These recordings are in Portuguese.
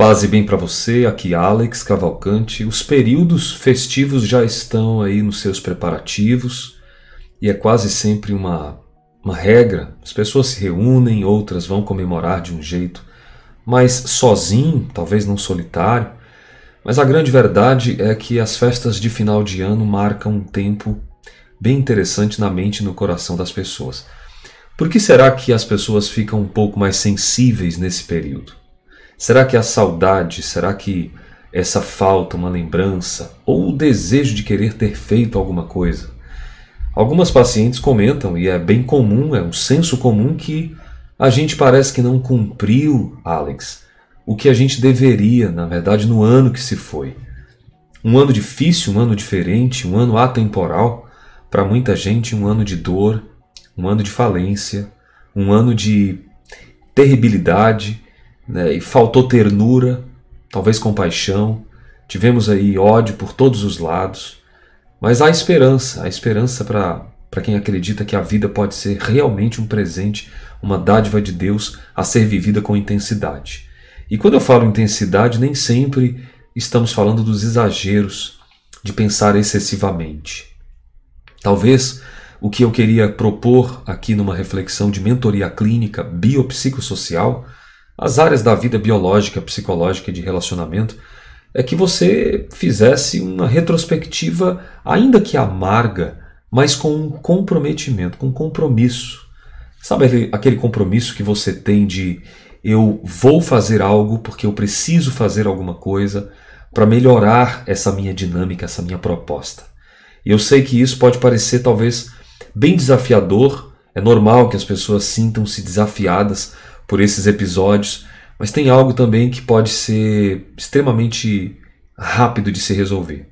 Paz e bem para você, aqui Alex Cavalcante. Os períodos festivos já estão aí nos seus preparativos e é quase sempre uma, uma regra. As pessoas se reúnem, outras vão comemorar de um jeito mais sozinho, talvez não solitário. Mas a grande verdade é que as festas de final de ano marcam um tempo bem interessante na mente e no coração das pessoas. Por que será que as pessoas ficam um pouco mais sensíveis nesse período? Será que a saudade, será que essa falta, uma lembrança ou o desejo de querer ter feito alguma coisa? Algumas pacientes comentam, e é bem comum, é um senso comum, que a gente parece que não cumpriu, Alex, o que a gente deveria, na verdade, no ano que se foi. Um ano difícil, um ano diferente, um ano atemporal, para muita gente, um ano de dor, um ano de falência, um ano de terribilidade né? e faltou ternura, talvez compaixão, tivemos aí ódio por todos os lados, mas há esperança, há esperança para quem acredita que a vida pode ser realmente um presente, uma dádiva de Deus a ser vivida com intensidade. E quando eu falo intensidade, nem sempre estamos falando dos exageros, de pensar excessivamente. Talvez o que eu queria propor aqui numa reflexão de mentoria clínica biopsicossocial as áreas da vida biológica, psicológica e de relacionamento, é que você fizesse uma retrospectiva, ainda que amarga, mas com um comprometimento, com um compromisso. Sabe aquele compromisso que você tem de eu vou fazer algo porque eu preciso fazer alguma coisa para melhorar essa minha dinâmica, essa minha proposta. E eu sei que isso pode parecer talvez bem desafiador, é normal que as pessoas sintam-se desafiadas por esses episódios, mas tem algo também que pode ser extremamente rápido de se resolver,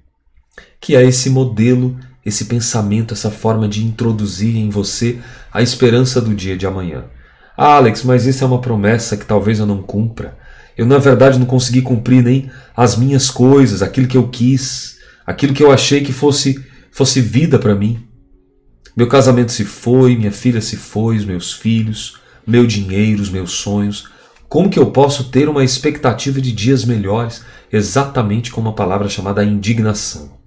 que é esse modelo, esse pensamento, essa forma de introduzir em você a esperança do dia de amanhã. Ah, Alex, mas isso é uma promessa que talvez eu não cumpra. Eu, na verdade, não consegui cumprir nem as minhas coisas, aquilo que eu quis, aquilo que eu achei que fosse, fosse vida para mim. Meu casamento se foi, minha filha se foi, os meus filhos, meu dinheiro, os meus sonhos? Como que eu posso ter uma expectativa de dias melhores? Exatamente como a palavra chamada indignação.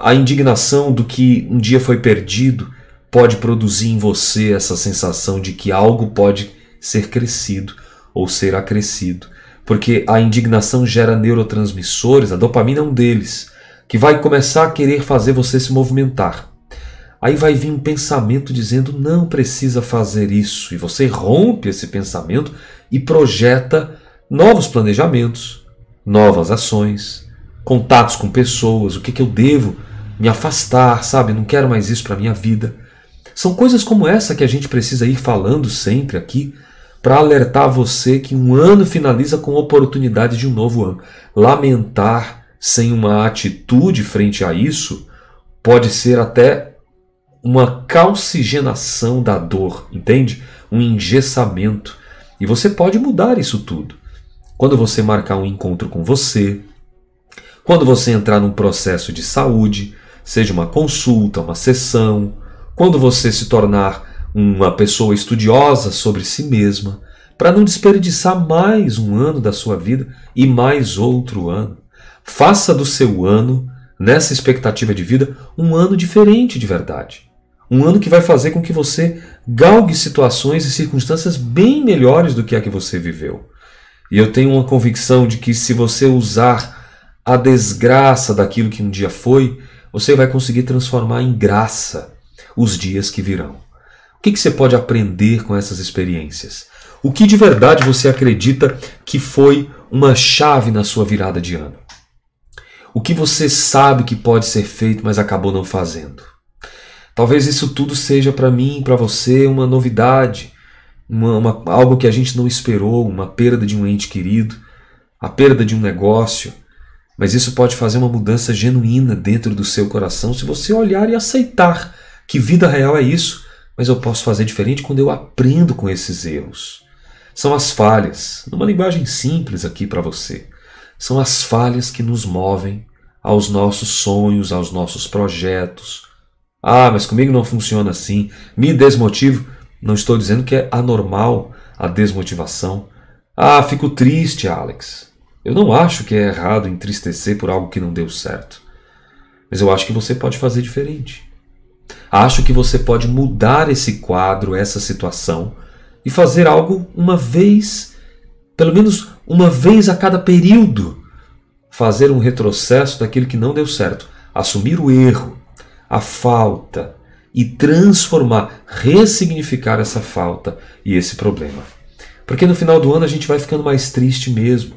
A indignação do que um dia foi perdido pode produzir em você essa sensação de que algo pode ser crescido ou ser acrescido, porque a indignação gera neurotransmissores, a dopamina é um deles, que vai começar a querer fazer você se movimentar. Aí vai vir um pensamento dizendo não precisa fazer isso, e você rompe esse pensamento e projeta novos planejamentos, novas ações, contatos com pessoas, o que, que eu devo me afastar, sabe? Não quero mais isso para minha vida. São coisas como essa que a gente precisa ir falando sempre aqui para alertar você que um ano finaliza com oportunidade de um novo ano. Lamentar sem uma atitude frente a isso pode ser até uma calcigenação da dor, entende? Um engessamento. E você pode mudar isso tudo. Quando você marcar um encontro com você, quando você entrar num processo de saúde, seja uma consulta, uma sessão, quando você se tornar uma pessoa estudiosa sobre si mesma, para não desperdiçar mais um ano da sua vida e mais outro ano. Faça do seu ano, nessa expectativa de vida, um ano diferente de verdade. Um ano que vai fazer com que você galgue situações e circunstâncias bem melhores do que a que você viveu. E eu tenho uma convicção de que se você usar a desgraça daquilo que um dia foi, você vai conseguir transformar em graça os dias que virão. O que, que você pode aprender com essas experiências? O que de verdade você acredita que foi uma chave na sua virada de ano? O que você sabe que pode ser feito, mas acabou não fazendo? Talvez isso tudo seja para mim, para você, uma novidade, uma, uma, algo que a gente não esperou, uma perda de um ente querido, a perda de um negócio. Mas isso pode fazer uma mudança genuína dentro do seu coração se você olhar e aceitar que vida real é isso, mas eu posso fazer diferente quando eu aprendo com esses erros. São as falhas, numa linguagem simples aqui para você. São as falhas que nos movem aos nossos sonhos, aos nossos projetos, ah, mas comigo não funciona assim. Me desmotivo. Não estou dizendo que é anormal a desmotivação. Ah, fico triste, Alex. Eu não acho que é errado entristecer por algo que não deu certo. Mas eu acho que você pode fazer diferente. Acho que você pode mudar esse quadro, essa situação e fazer algo uma vez, pelo menos uma vez a cada período. Fazer um retrocesso daquilo que não deu certo. Assumir o erro, a falta e transformar, ressignificar essa falta e esse problema. Porque no final do ano a gente vai ficando mais triste mesmo.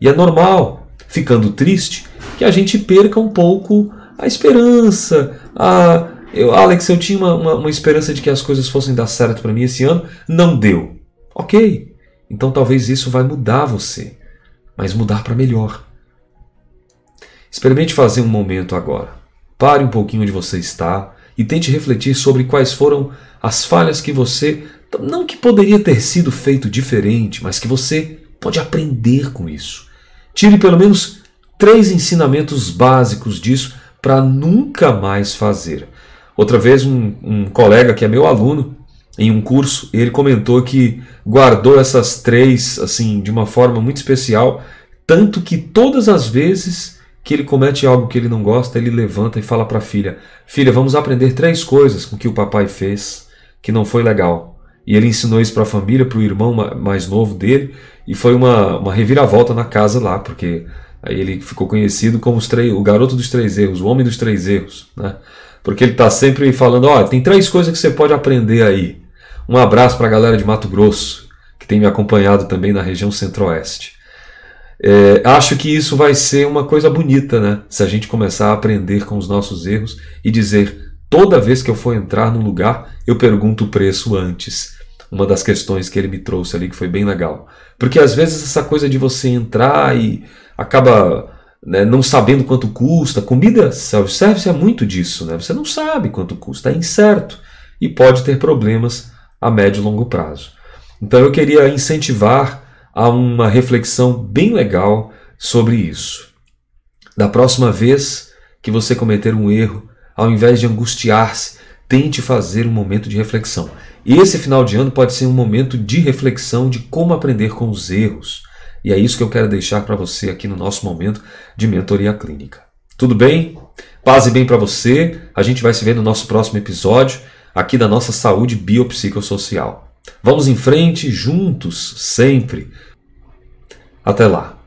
E é normal, ficando triste, que a gente perca um pouco a esperança, a. Eu, Alex, eu tinha uma, uma, uma esperança de que as coisas fossem dar certo para mim esse ano, não deu. Ok, então talvez isso vai mudar você, mas mudar para melhor. Experimente fazer um momento agora. Pare um pouquinho onde você está e tente refletir sobre quais foram as falhas que você, não que poderia ter sido feito diferente, mas que você pode aprender com isso. Tire pelo menos três ensinamentos básicos disso para nunca mais fazer. Outra vez, um, um, colega que é meu aluno em um curso, ele comentou que guardou essas três assim de uma forma muito especial, tanto que todas as vezes que ele comete algo que ele não gosta, ele levanta e fala para a filha: Filha, vamos aprender três coisas com que o papai fez que não foi legal. E ele ensinou isso para a família, para o irmão mais novo dele, e foi uma, uma reviravolta na casa lá, porque Aí ele ficou conhecido como três, o garoto dos três erros, o homem dos três erros, né? Porque ele está sempre falando, ó, tem três coisas que você pode aprender aí. Um abraço para a galera de Mato Grosso, que tem me acompanhado também na região centro-oeste. É, acho que isso vai ser uma coisa bonita, né? Se a gente começar a aprender com os nossos erros e dizer, toda vez que eu for entrar num lugar, eu pergunto o preço antes. Uma das questões que ele me trouxe ali que foi bem legal. Porque às vezes essa coisa de você entrar e acaba né, não sabendo quanto custa. Comida self-service é muito disso, né? Você não sabe quanto custa, é incerto e pode ter problemas a médio e longo prazo. Então eu queria incentivar a uma reflexão bem legal sobre isso. Da próxima vez que você cometer um erro, ao invés de angustiar-se, tente fazer um momento de reflexão. Esse final de ano pode ser um momento de reflexão de como aprender com os erros e é isso que eu quero deixar para você aqui no nosso momento de mentoria clínica. Tudo bem? Paz e bem para você. A gente vai se ver no nosso próximo episódio aqui da nossa saúde biopsicossocial. Vamos em frente juntos, sempre. Até lá.